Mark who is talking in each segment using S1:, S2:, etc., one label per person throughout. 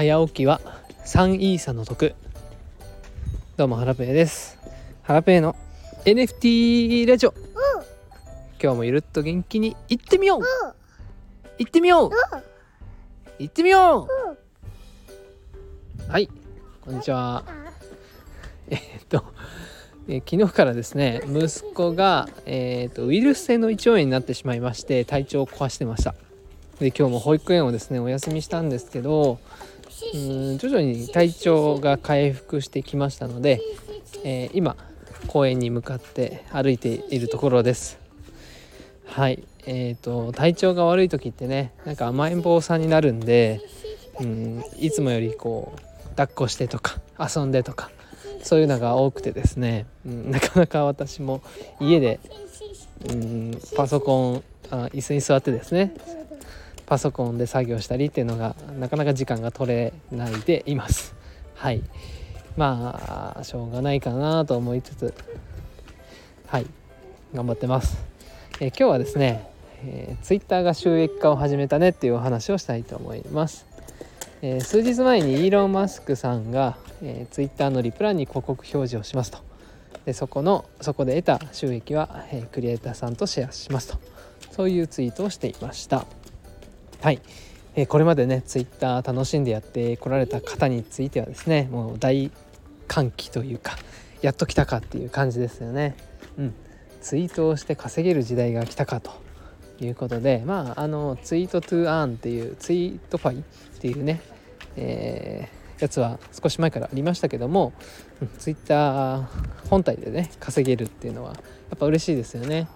S1: 早起きは3イーサの得。どうもハラペーです。ハラペーの NFT ラジオ。今日もゆるっと元気に行ってみよう。行ってみよう。行ってみよう。はいこんにちは。えーっと、えー昨日からですね息子が、えーっとウイルス性の胃腸炎になってしまいまして体調を壊してました。で今日も保育園をですねお休みしたんですけどうん徐々に体調が回復してきましたので、えー今公園に向かって歩いているところです。はいえー、と体調が悪い時ってねなんか甘えん坊さんになるんでうんいつもよりこう抱っこしてとか遊んでとかそういうのが多くてですね、うん、なかなか私も家でうんパソコンあ椅子に座ってですねパソコンで作業したりっていうのがなかなか時間が取れないでいます。はい。まあしょうがないかなと思いつつ。はい。頑張ってます、えー今日はですね、えー、Twitter が収益化を始めたねっていうお話をしたいと思います、えー数日前にイーロン・マスクさんが、えー、Twitter のリプランに広告表示をしますと。でそこのそこで得た収益は、えークリエイターさんとシェアしますと。そういうツイートをしていました。はい、えーこれまでねツイッター楽しんでやってこられた方についてはですねもう大歓喜というかやっと来たかっていう感じですよね。うん。ツイートをして稼げる時代が来たかということでまああのツイートトゥーアーンっていうツイートファイっていうね、えーやつは少し前からありましたけども、うん、ツイッター本体でね稼げるっていうのはやっぱ嬉しいですよね。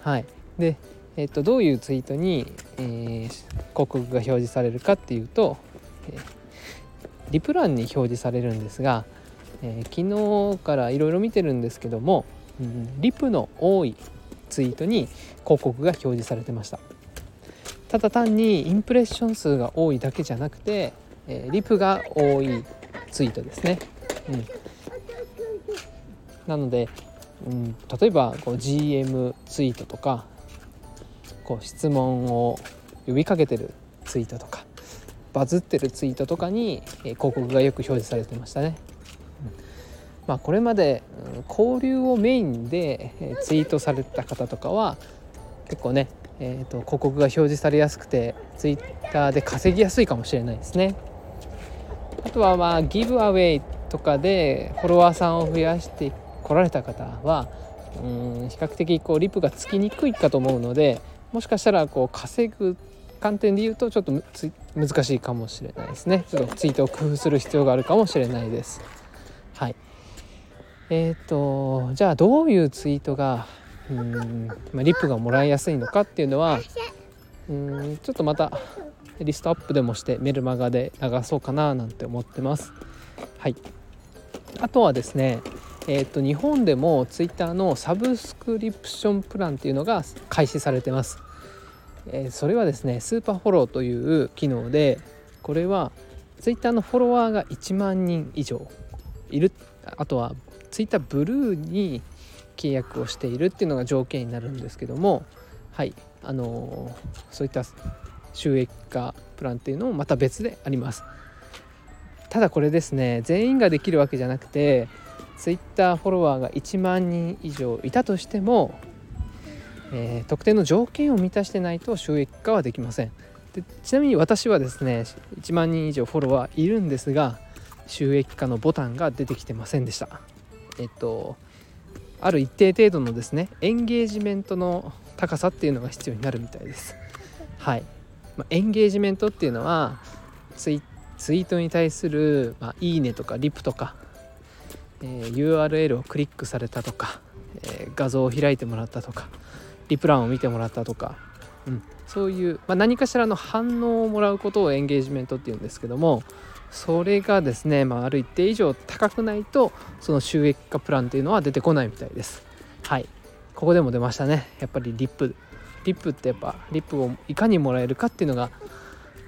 S1: はい。でえっとどういうツイートに、えー広告が表示されるかっていうと、えーリプランに表示されるんですが、えー昨日からいろいろ見てるんですけども、うんリプの多いツイートに広告が表示されてました。ただ単にインプレッション数が多いだけじゃなくて、えーリプが多いツイートですね、うん、なので、うん、例えばこう GM ツイートとかこう質問を呼びかけてるツイートとかバズってるツイートとかに、え広告がよく表示されてましたね。まあ、これまで、交流をメインで、ツイートされた方とかは結構ね、えー、と広告が表示されやすくてツイッターで稼ぎやすいかもしれないですね。あとはまあギブアウェイとかでフォロワーさんを増やしてこられた方はうん比較的こうリプがつきにくいかと思うのでもしかしたらこう稼ぐ観点で言うとちょっと難しいかもしれないですね。ちょっとツイートを工夫する必要があるかもしれないです。はい。えっ、とじゃあどういうツイートがうん、まあ、リップがもらいやすいのかっていうのはうんちょっとまたリストアップでもしてメルマガで流そうかななんて思ってます。はい。あとはですねえー、と日本でもツイッターのサブスクリプションプランっていうのが開始されてます、えそれはですねスーパーフォローという機能でこれはツイッターのフォロワーが1万人以上いる。あとはツイッターブルーに契約をしているっていうのが条件になるんですけどもはいあのそういった収益化プランっていうのもまた別であります。ただこれですね全員ができるわけじゃなくてツイッターフォロワーが1万人以上いたとしても、えー特定の条件を満たしてないと収益化はできません。でちなみに私はですね1万人以上フォロワーいるんですが収益化のボタンが出てきてませんでした。えっとある一定程度のですねエンゲージメントの高さっていうのが必要になるみたいです。はい、まあ、エンゲージメントっていうのはツイートに対する、まあ、いいねとかリプとかえー URL をクリックされたとか、えー画像を開いてもらったとかリプランを見てもらったとか、うん、そういう、まあ、何かしらの反応をもらうことをエンゲージメントっていうんですけどもそれがですね、まあ、ある一定以上高くないとその収益化プランっていうのは出てこないみたいです。はい。ここでも出ましたね。やっぱりリップ。リップってやっぱリップをいかにもらえるかっていうのが、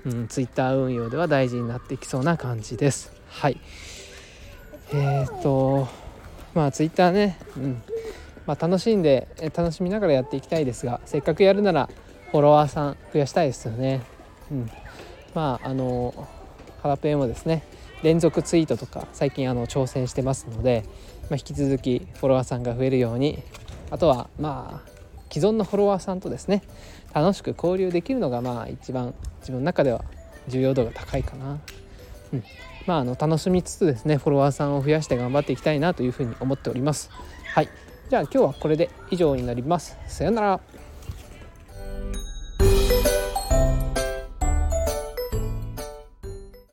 S1: うん、ツイッター運用では大事になってきそうな感じです。はい。えー、っとまあツイッターね、うん。まあ、楽しんで楽しみながらやっていきたいですがせっかくやるならフォロワーさん増やしたいですよね。うん、まああのハラペンもですね連続ツイートとか最近あの挑戦してますので、まあ、引き続きフォロワーさんが増えるようにあとはまあ既存のフォロワーさんとですね楽しく交流できるのがまあ一番自分の中では重要度が高いかな。うんまあ、あの楽しみつつですねフォロワーさんを増やして頑張っていきたいなというふうに思っております。はいじゃあ今日はこれで以上になります。さようなら。